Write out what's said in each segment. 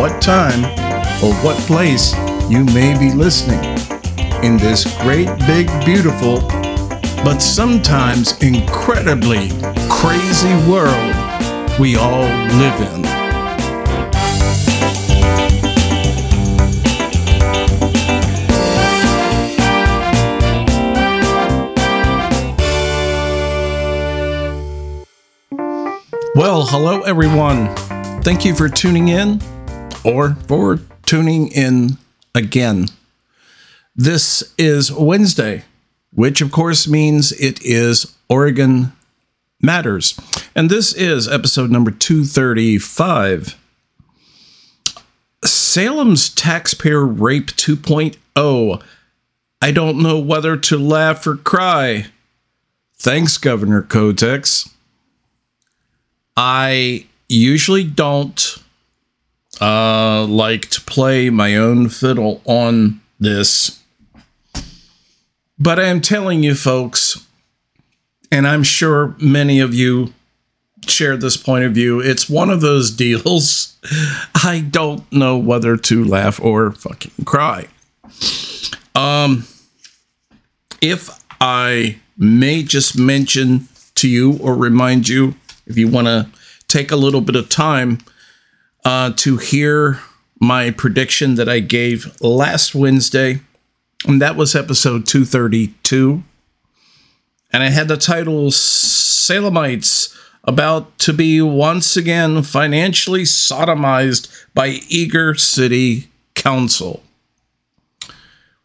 what time, or what place you may be listening in this great, big, beautiful, but sometimes incredibly crazy world we all live in. Well, hello everyone. Thank you for tuning in or for tuning in again. This is Wednesday, which of course means it is Oregon Matters. And this is episode number 235. Salem's Taxpayer Rape 2.0. I don't know whether to laugh or cry. Thanks, Governor Kotex. I usually don't uh, like to play my own fiddle on this. But I'm telling you, folks, and I'm sure many of you share this point of view, it's one of those deals. I don't know whether to laugh or fucking cry. Um, if I may just mention to you or remind you if you want to take a little bit of time uh, to hear my prediction that I gave last Wednesday, and that was episode 232. And I had the title Salemites about to be once again financially sodomized by Eager City Council.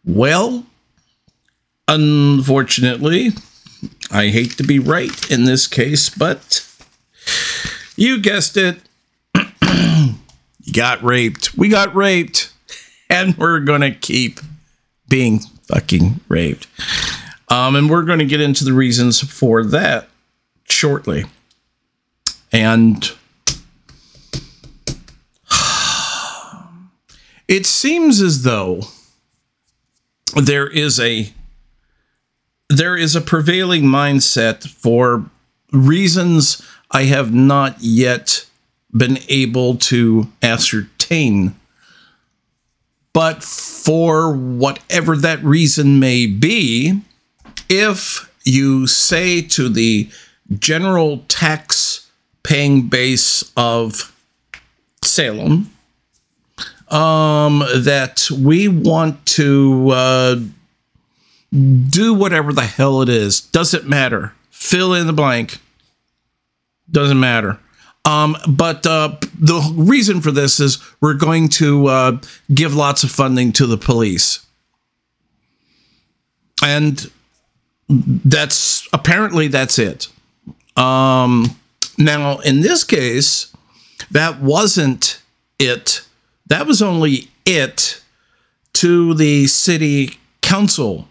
Well, unfortunately, I hate to be right in this case, but you guessed it. You got raped. We got raped. And we're going to keep being fucking raped. Um, and we're going to get into the reasons for that shortly. And it seems as though there is a there is a prevailing mindset for reasons I have not yet been able to ascertain. But for whatever that reason may be, if you say to the general tax paying base of Salem um, that we want to uh, do whatever the hell it is, doesn't matter, fill in the blank doesn't matter. Um, but uh, the reason for this is we're going to uh, give lots of funding to the police. And that's apparently that's it. Um, now, in this case, that wasn't it. That was only it to the city council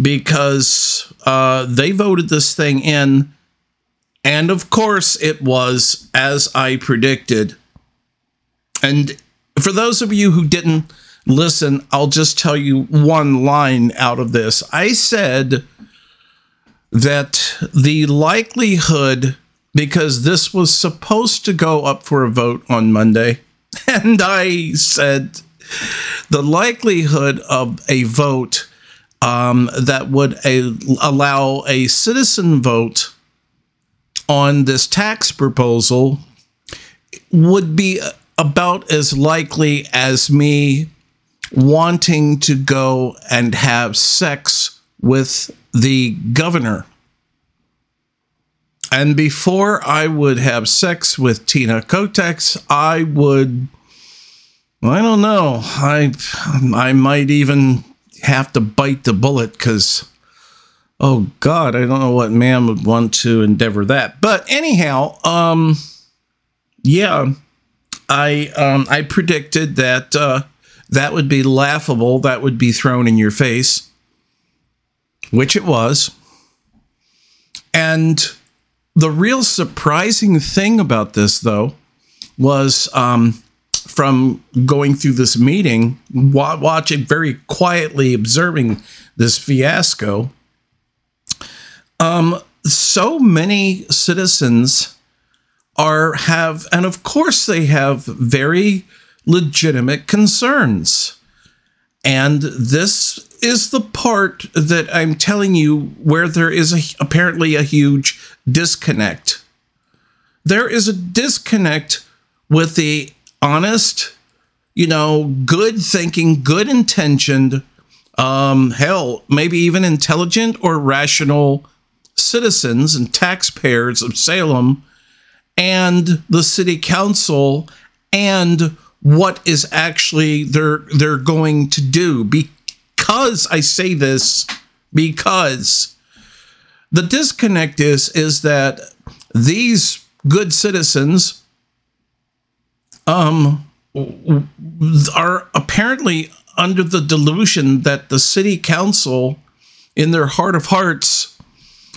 because uh, they voted this thing in and of course, it was as I predicted. And for those of you who didn't listen, I'll just tell you one line out of this. I said that the likelihood, because this was supposed to go up for a vote on Monday, and I said the likelihood of a vote um, that would a, allow a citizen vote on this tax proposal would be about as likely as me wanting to go and have sex with the governor. And before I would have sex with Tina Kotex, I would I don't know. I I might even have to bite the bullet because oh god i don't know what man would want to endeavor that but anyhow um yeah I um, I predicted that uh, that would be laughable. That would be thrown in your face, which it was. And the real surprising thing about this, though, was um, from going through this meeting, watching very quietly, observing this fiasco. Um, so many citizens are have, and of course they have very legitimate concerns. And this is the part that I'm telling you where there is a, apparently a huge disconnect. There is a disconnect with the honest, you know, good thinking, good intentioned, um, hell, maybe even intelligent or rational citizens and taxpayers of Salem and the city council and what is actually they're they're going to do. Because I say this because the disconnect is is that these good citizens um are apparently under the delusion that the city council in their heart of hearts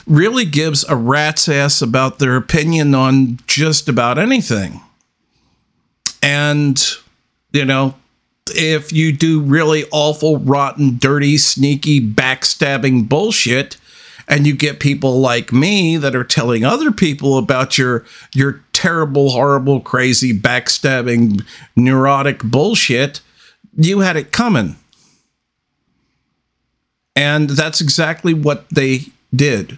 really gives a rat's ass about their opinion on just about anything. And, you know, if you do really awful, rotten, dirty, sneaky, backstabbing bullshit, and you get people like me that are telling other people about your your terrible, horrible, crazy, backstabbing, neurotic bullshit, you had it coming. And that's exactly what they did.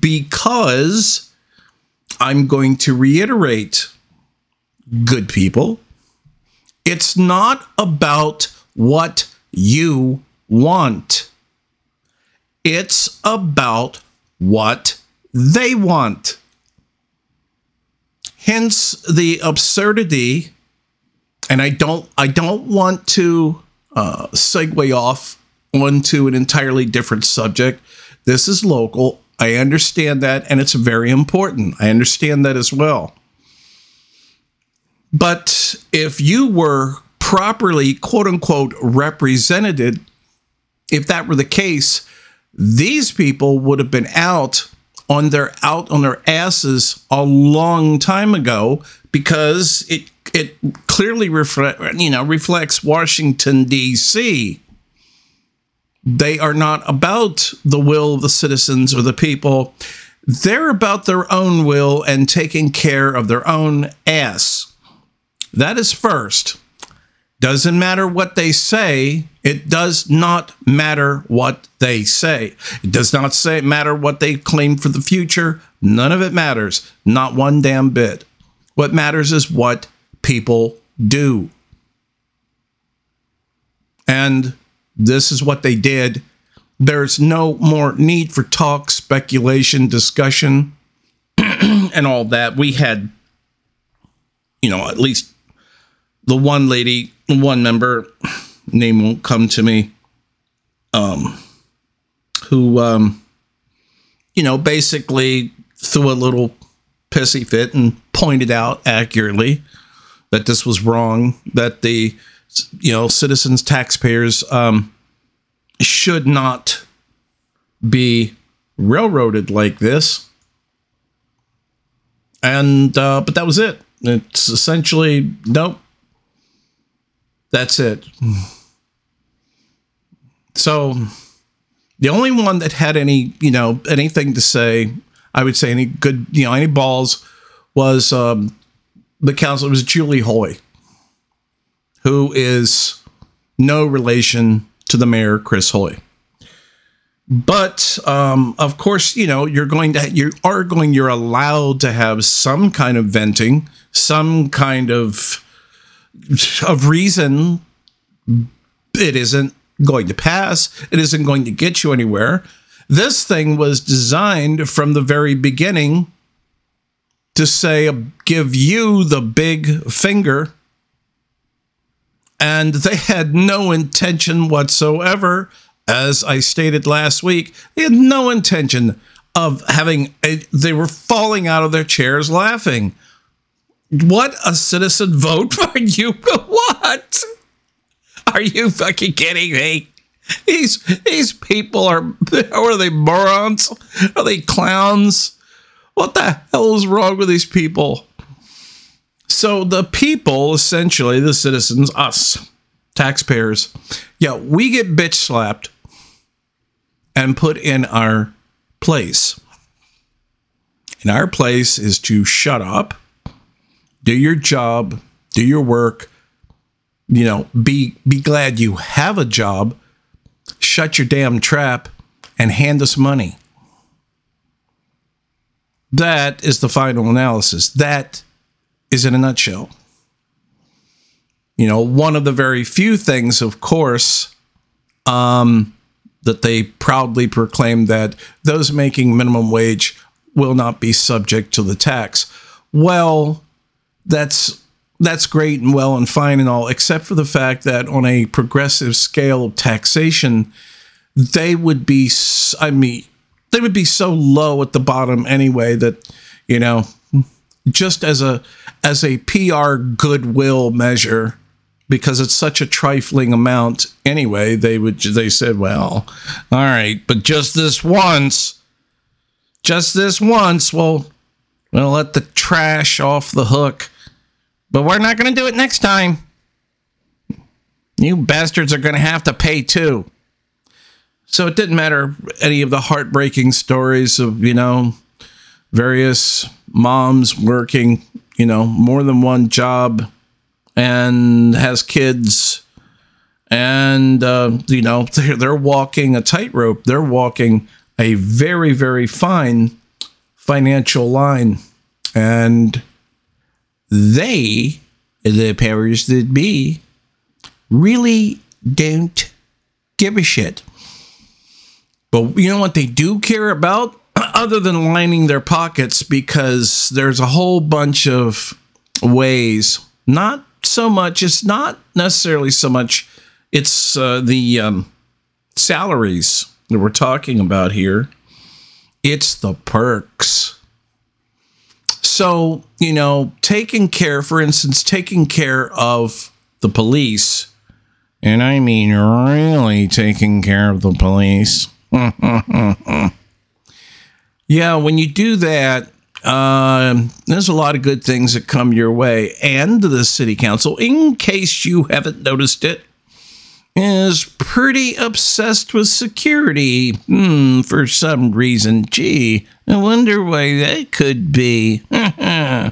Because I'm going to reiterate good people. It's not about what you want, it's about what they want. Hence the absurdity, and I don't I don't want to uh, segue off onto an entirely different subject. This is local. I understand that, and it's very important. I understand that as well. But if you were properly, quote unquote, represented, if that were the case, these people would have been out on their out on their asses a long time ago because it it clearly reflect you know reflects Washington D.C. They are not about the will of the citizens or the people. They're about their own will and taking care of their own ass. That is first. Doesn't matter what they say. It does not matter what they say. It does not say matter what they claim for the future. None of it matters. Not one damn bit. What matters is what people do. And this is what they did. There's no more need for talk, speculation, discussion, and all that. We had, you know, at least the one lady, one member, name won't come to me, um, who, um, you know, basically threw a little pissy fit and pointed out accurately that this was wrong, that the, you know, citizens, taxpayers, um, should not be railroaded like this. And, uh, but that was it. It's essentially, nope, that's it. So the only one that had any, you know, anything to say, I would say any good, you know, any balls was um, the council was Julie Hoy, who is no relation to the mayor, Chris Hoy. But um, of course, you know, you're going to, you are going, you're allowed to have some kind of venting, some kind of of reason it isn't going to pass, it isn't going to get you anywhere. This thing was designed from the very beginning to say, give you the big finger. And they had no intention whatsoever, as I stated last week, they had no intention of having, a, they were falling out of their chairs laughing what a citizen vote for you? What? Are you fucking kidding me? These these people are are they morons? Are they clowns? What the hell is wrong with these people? So the people, essentially the citizens, us, taxpayers, yeah, we get bitch slapped and put in our place. And our place is to shut up, do your job, do your work, you know, be be glad you have a job, shut your damn trap and hand us money. That is the final analysis. That is in a nutshell. You know, one of the very few things, of course, um, that they proudly proclaim that those making minimum wage will not be subject to the tax. Well, that's that's great and well and fine and all, except for the fact that on a progressive scale of taxation, they would be, I mean, they would be so low at the bottom anyway that, you know, just as a as a PR goodwill measure, because it's such a trifling amount anyway, they would they said, well, all right, but just this once, just this once, well, we'll let the trash off the hook but we're not going to do it next time. You bastards are going to have to pay too. So it didn't matter any of the heartbreaking stories of, you know, various moms working, you know, more than one job and has kids and uh, you know they're, they're walking a tightrope they're walking a very very fine financial line and they, the powers that be, really don't give a shit. But you know what they do care about? Other than lining their pockets, because there's a whole bunch of ways, not so much, it's not necessarily so much, it's uh, the um, salaries that we're talking about here, it's the perks. So, you know, taking care, for instance, taking care of the police, and I mean really taking care of the police. yeah, when you do that, uh, there's a lot of good things that come your way. And the city council, in case you haven't noticed it, is pretty obsessed with security. Hmm, for some reason. Gee, I wonder why that could be.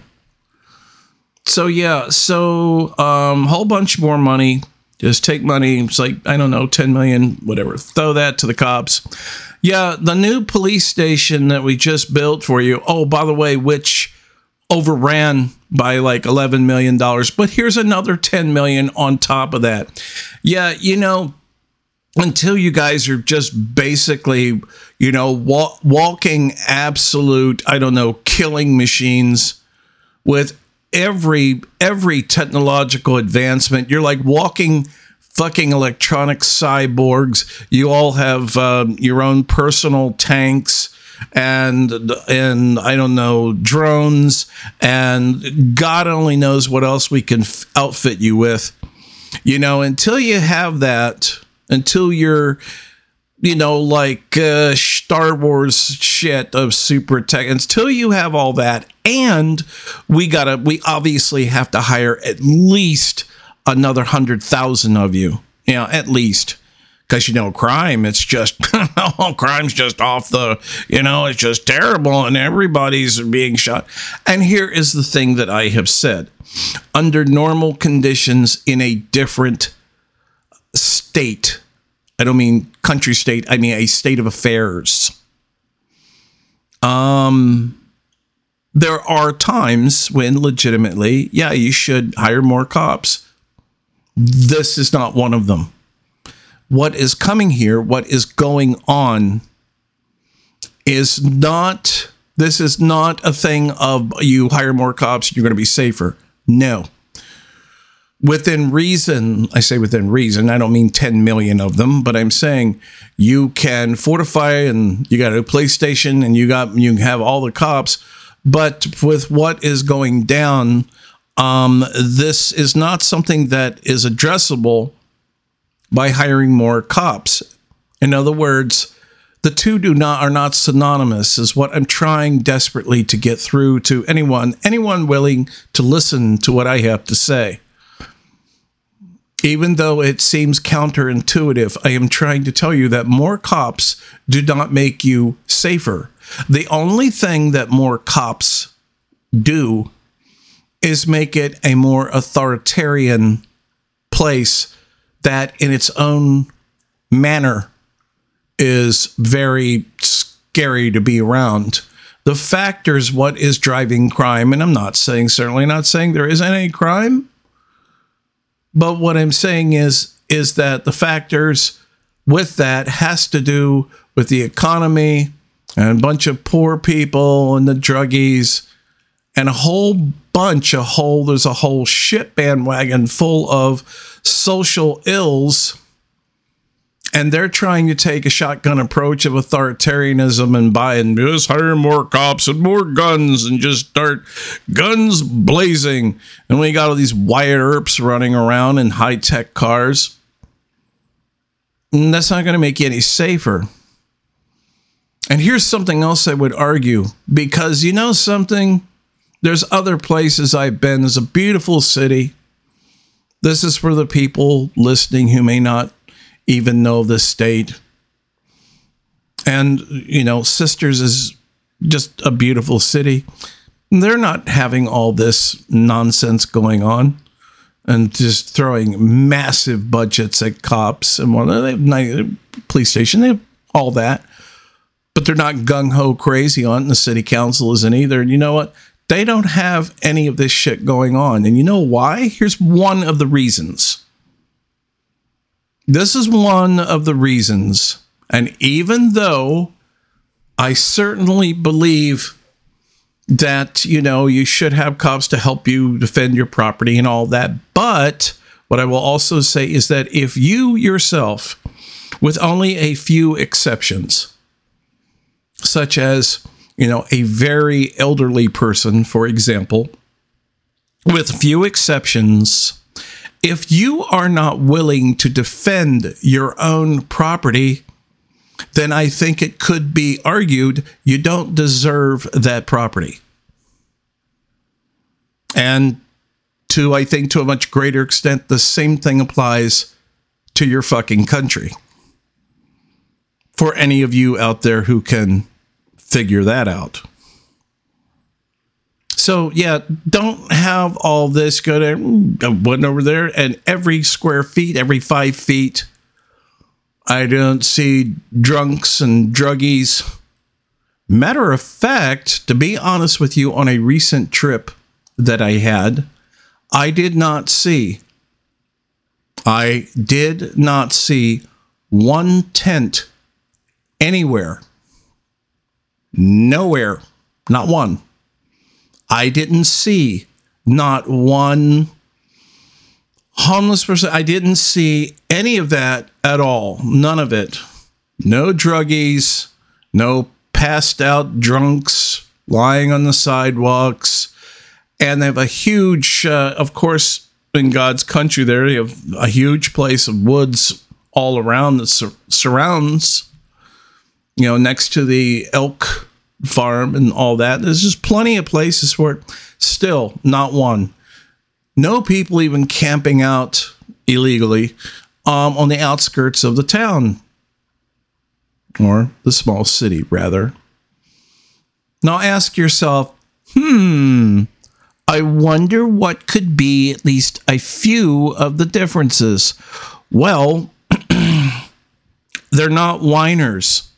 so yeah, so um whole bunch more money. Just take money. It's like, I don't know, 10 million, whatever. Throw that to the cops. Yeah, the new police station that we just built for you. Oh, by the way, which overran by like 11 million dollars but here's another 10 million on top of that yeah you know until you guys are just basically you know wa- walking absolute i don't know killing machines with every every technological advancement you're like walking fucking electronic cyborgs you all have um, your own personal tanks and and I don't know drones and God only knows what else we can f- outfit you with. You know, until you have that, until you're you know, like uh, Star Wars shit of super tech. Until you have all that, and we gotta, we obviously have to hire at least another hundred thousand of you. You know, at least. Because you know crime it's just oh crime's just off the you know it's just terrible and everybody's being shot. And here is the thing that i have said. Under normal conditions in a different state i don't mean country state i mean a state of affairs um there are times when legitimately yeah you should hire more cops this is not one of them what is coming here, what is going on, is not, this is not a thing of you hire more cops, you're going to be safer. No. Within reason, I say within reason, I don't mean 10 million of them, but I'm saying you can fortify and you got a police station and you got, you have all the cops. But with what is going down Um, this is not something that is addressable by hiring more cops. In other words, the two do not are not synonymous is what i'm trying desperately to get through to anyone anyone willing to listen to what i have to say even though it seems counterintuitive i am trying to tell you that more cops do not make you safer the only thing that more cops do is make it a more authoritarian place that in its own manner is very scary to be around. The factors, what is driving crime, and I'm not saying, certainly not saying there isn't any crime, but what I'm saying is, is that the factors with that has to do with the economy and a bunch of poor people and the druggies and a whole bunch, a whole, there's a whole shit bandwagon full of social ills and they're trying to take a shotgun approach of authoritarianism and buy and just hire more cops and more guns and just start guns blazing. And we got all these Wyatt Earps running around in high tech cars. And that's not going to make you any safer. And here's something else I would argue because you know something? There's other places I've been. It's a beautiful city. This is for the people listening who may not even know the state. And, you know, Sisters is just a beautiful city. They're not having all this nonsense going on and just throwing massive budgets at cops and one they have police station, they have all that. But they're not gung ho crazy on it, and the city council isn't either. And you know what? They don't have any of this shit going on. And you know why? Here's one of the reasons this is one of the reasons. And even though I certainly believe that, you know, you should have cops to help you defend your property and all that. But what I will also say is that if you yourself, with only a few exceptions, such as, you know, a very elderly person, for example, with few exceptions, if you are not willing to defend your own property, then I think it could be argued you don't deserve that property. And to, I think, to a much greater extent, the same thing applies to your fucking country. For any of you out there who can figure that out. So yeah, don't have all this go there, mm, one over there, and every square feet, every five feet, I don't see drunks and druggies. Matter of fact, to be honest with you, on a recent trip that I had, I did not see, I did not see one tent anywhere. Nowhere. Not one. I didn't see not one homeless person. I didn't see any of that at all. None of it. No druggies, no passed out drunks lying on the sidewalks. And they have a huge, uh, of course, in God's country, there, you have a huge place of woods all around that sur- surrounds, you know, next to the elk farm and all that. There's just plenty of places for it. Still, not one. No people even camping out illegally um, on the outskirts of the town or the small city, rather. Now ask yourself, hmm, I wonder what could be at least a few of the differences. Well, they're not whiners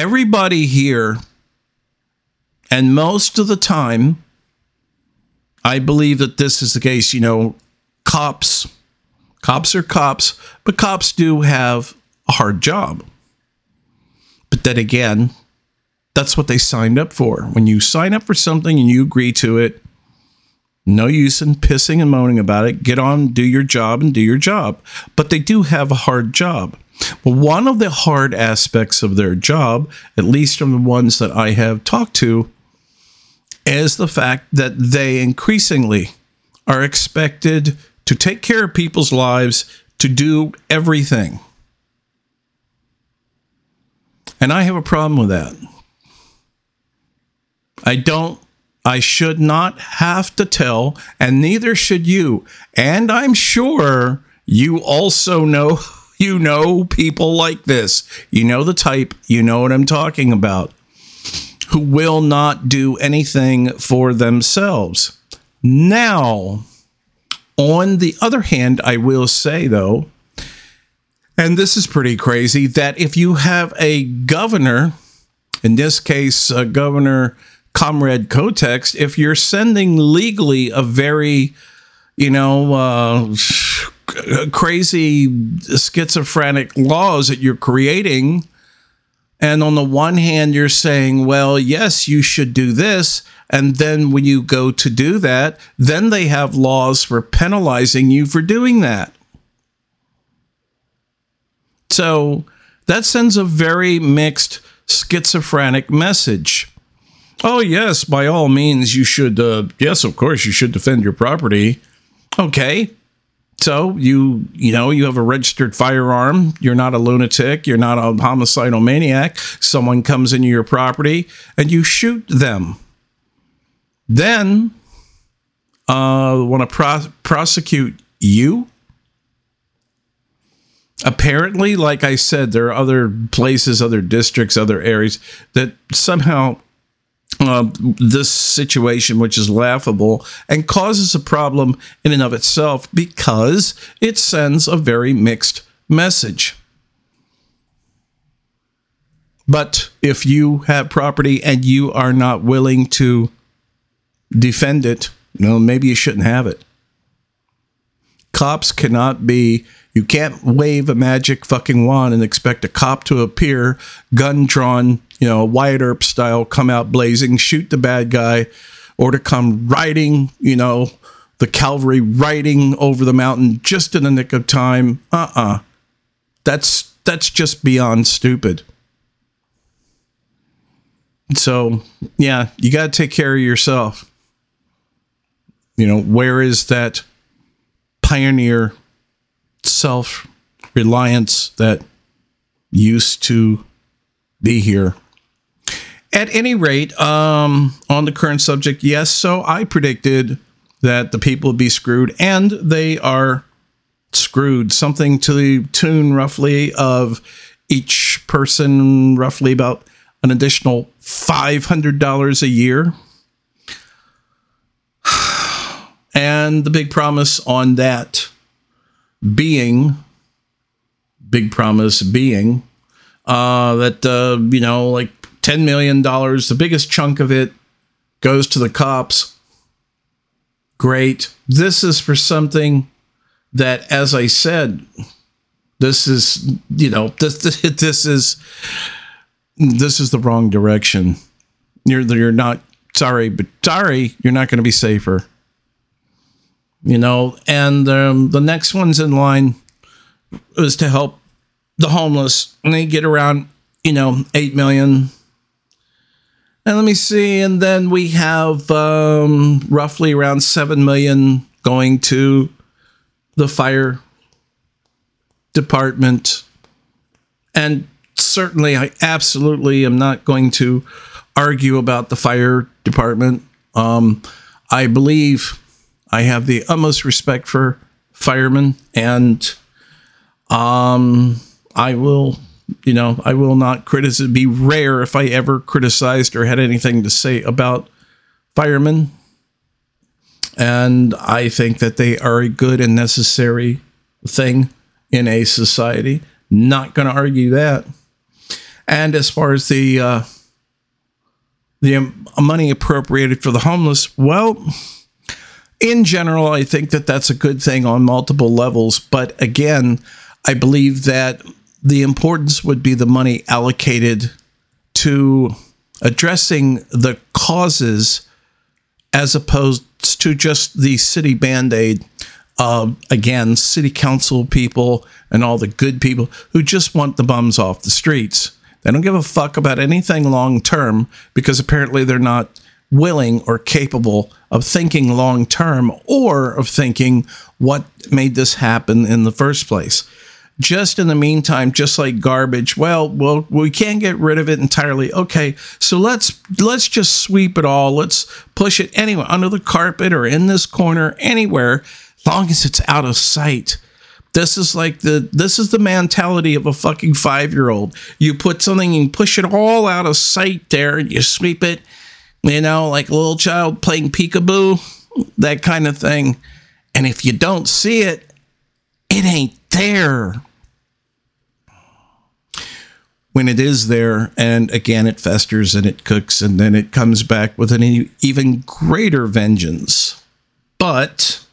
everybody here, and most of the time, I believe that this is the case. You know, cops, cops are cops, but cops do have a hard job. But then again, that's what they signed up for. When you sign up for something and you agree to it, no use in pissing and moaning about it. Get on, do your job, and do your job. But they do have a hard job. But one of the hard aspects of their job, at least from the ones that I have talked to, is the fact that they increasingly are expected to take care of people's lives, to do everything. And I have a problem with that. I don't, I should not have to tell, and neither should you. And I'm sure you also know, you know people like this. You know the type, you know what I'm talking about, who will not do anything for themselves. Now, on the other hand, I will say though, and this is pretty crazy, that if you have a governor, in this case, uh, Governor Comrade Kotex, if you're sending legally a very, you know, uh, crazy schizophrenic laws that you're creating, and on the one hand, you're saying, well, yes, you should do this. And then when you go to do that, then they have laws for penalizing you for doing that. So that sends a very mixed schizophrenic message. Oh, yes, by all means, you should, uh, yes, of course, you should defend your property. Okay. So you, you know, you have a registered firearm. You're not a lunatic. You're not a homicidal maniac. Someone comes into your property and you shoot them. Then, uh, want to pro- prosecute you apparently, like I said, there are other places, other districts, other areas that somehow uh, this situation, which is laughable and causes a problem in and of itself because it sends a very mixed message. But if you have property and you are not willing to defend it, know, maybe you shouldn't have it. Cops cannot be you can't wave a magic fucking wand and expect a cop to appear, gun drawn, you know, Wyatt Earp style, come out blazing, shoot the bad guy, or to come riding, you know, the cavalry riding over the mountain just in the nick of time. Uh uh-uh. uh. That's that's just beyond stupid. So, yeah, you got to take care of yourself. You know, where is that pioneer self reliance that used to be here. At any rate, um, on the current subject, yes, so I predicted that the people would be screwed, and they are screwed. Something to the tune roughly of each person, roughly about an additional $500 a year. And the big promise on that being, big promise being, uh, that, uh, you know, like $10 million, the biggest chunk of it goes to the cops. Great. This is for something that, as I said, this is, you know, this, this, this is, this is the wrong direction. You're, you're not, sorry, but sorry, you're not going to be safer you know, and um, the next ones in line was to help the homeless, and they get around, you know, eight million. And let me see, and then we have um, roughly around seven million going to the fire department, and certainly, I absolutely am not going to argue about the fire department. Um, I believe I have the utmost respect for firemen, and um, I will, you know, I will not criticize. It'd Be rare if I ever criticized or had anything to say about firemen, and I think that they are a good and necessary thing in a society. Not going to argue that. And as far as the uh, the money appropriated for the homeless, well in general, I think that that's a good thing on multiple levels. But again, I believe that the importance would be the money allocated to addressing the causes as opposed to just the city band aid. Uh, again, city council people and all the good people who just want the bums off the streets. They don't give a fuck about anything long term because apparently they're not willing or capable of thinking long term or of thinking what made this happen in the first place. Just in the meantime, just like garbage, well, well, we can't get rid of it entirely. Okay, so let's let's just sweep it all. Let's push it anywhere under the carpet or in this corner, anywhere, as long as it's out of sight. This is like the this is the mentality of a fucking five year old. You put something, and push it all out of sight there, and you sweep it you know, like a little child playing peekaboo, that kind of thing. And if you don't see it, it ain't there. When it is there, and again, it festers and it cooks, and then it comes back with an even greater vengeance. But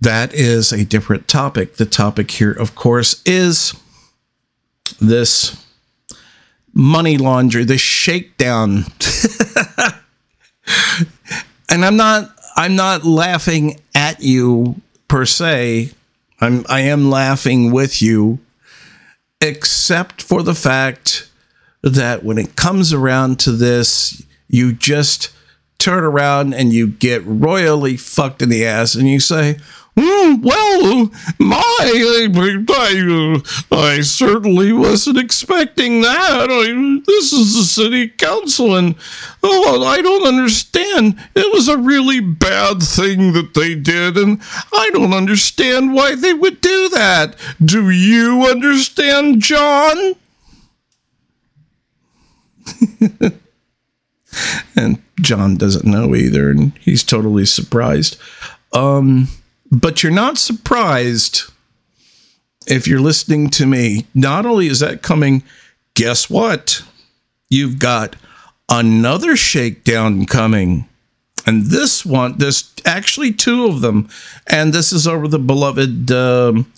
that is a different topic. The topic here, of course, is this money laundry, the shakedown. and I'm not I'm not laughing at you per se. I'm I am laughing with you except for the fact that when it comes around to this, you just turn around and you get royally fucked in the ass and you say, Mm, well, my, I, I, certainly wasn't expecting that. I, this is the city council, and oh, I don't understand. It was a really bad thing that they did, and I don't understand why they would do that. Do you understand, John? and John doesn't know either, and he's totally surprised. Um, but you're not surprised if you're listening to me. Not only is that coming, guess what? You've got another shakedown coming. And this one, there's actually two of them. And this is over the beloved, um,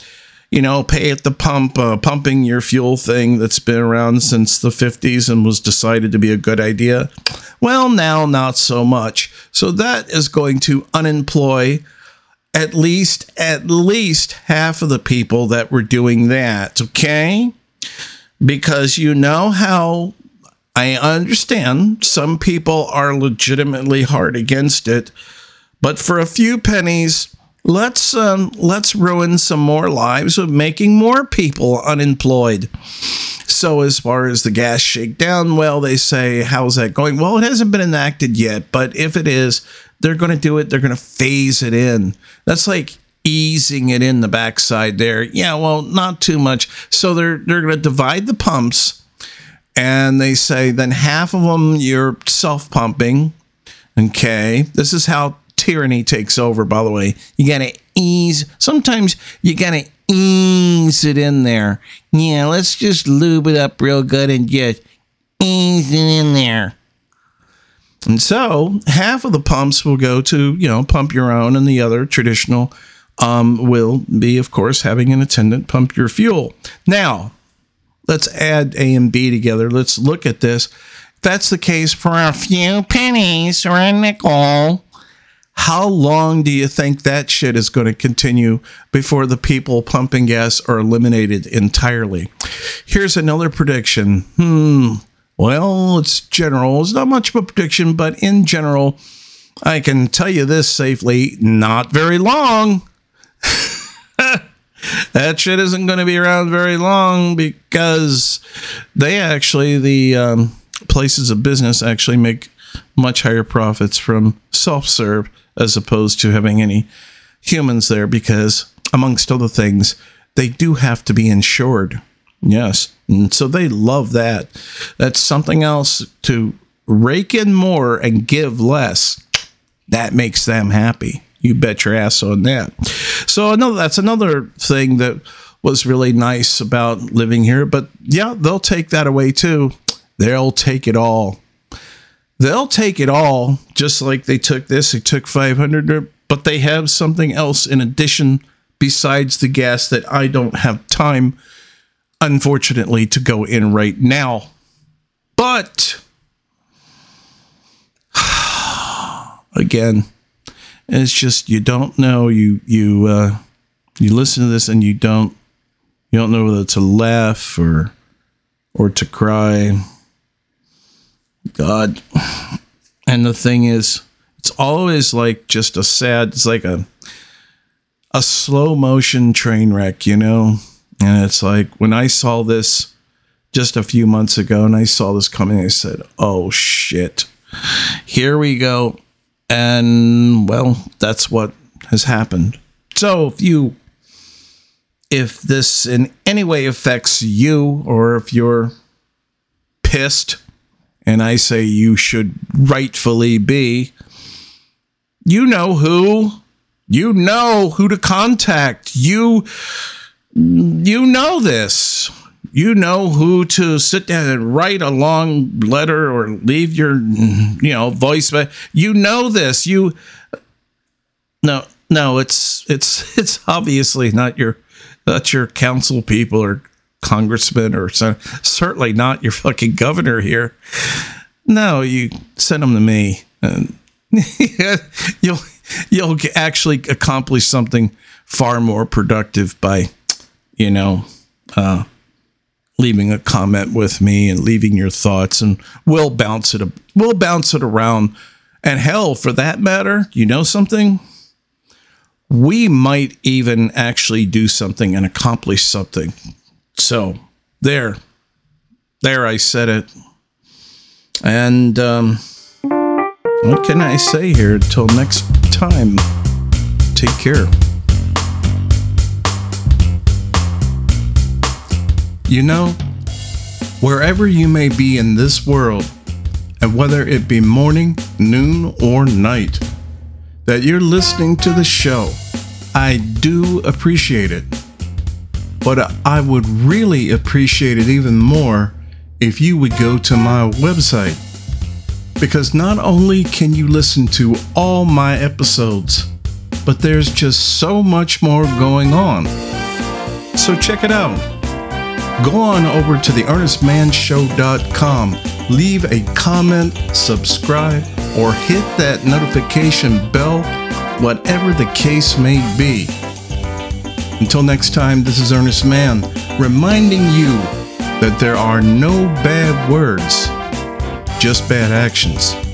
you know, pay at the pump, uh, pumping your fuel thing that's been around since the 50s and was decided to be a good idea. Well, now, not so much. So that is going to unemploy at least at least half of the people that were doing that, okay? Because you know how I understand some people are legitimately hard against it, but for a few pennies, let's um, let's ruin some more lives of making more people unemployed. So as far as the gas shakedown, well, they say, how's that going? Well, it hasn't been enacted yet, but if it is, they're going to do it. They're going to phase it in. That's like easing it in the backside there. Yeah, well, not too much. So they're they're going to divide the pumps, and they say then half of them you're self pumping. Okay, this is how tyranny takes over. By the way, you got to ease. Sometimes you got to ease it in there. Yeah, let's just lube it up real good and just ease it in there. And so half of the pumps will go to, you know, pump your own, and the other traditional um, will be, of course, having an attendant pump your fuel. Now, let's add A and B together. Let's look at this. If that's the case for a few pennies or a nickel, how long do you think that shit is going to continue before the people pumping gas are eliminated entirely? Here's another prediction. Hmm, well, it's general. It's not much of a prediction, but in general, I can tell you this safely not very long. that shit isn't going to be around very long because they actually, the um, places of business actually make much higher profits from self serve as opposed to having any humans there because, amongst other things, they do have to be insured. Yes. And so they love that. That's something else to rake in more and give less. That makes them happy. You bet your ass on that. So another that's another thing that was really nice about living here. But yeah, they'll take that away too. They'll take it all. They'll take it all, just like they took this. They took 500, but they have something else in addition besides the gas that I don't have time unfortunately, to go in right now. But again, it's just you don't know. You you uh, you listen to this and you don't you don't know whether to laugh or or to cry. God, And the thing is, it's always like just a sad, it's like a a slow motion train wreck, you know? And it's like when I saw this just a few months ago and I saw this coming, I said, oh shit, here we go. And well, that's what has happened. So if you, if this in any way affects you or if you're pissed, and I say you should rightfully be, you know who. You know who to contact. You you know this. You know who to sit down and write a long letter or leave your you know voice you know this. You no no it's it's it's obviously not your not your council people or congressman or certainly not your fucking governor here. No, you send them to me and you'll you'll actually accomplish something far more productive by, you know, uh, leaving a comment with me and leaving your thoughts, and we'll bounce it. We'll bounce it around. And hell, for that matter, you know something? We might even actually do something and accomplish something. So there, there, I said it. And um, what can I say here until next time? Take care. You know, wherever you may be in this world, and whether it be morning, noon, or night, that you're listening to the show, I do appreciate it. But I would really appreciate it even more if you would go to my website because not only can you listen to all my episodes, but there's just so much more going on. So check it out. Go on over to the theearnestmanshow.com, leave a comment, subscribe, or hit that notification bell, whatever the case may be. Until next time, this is Ernest Mann reminding you that there are no bad words just bad actions.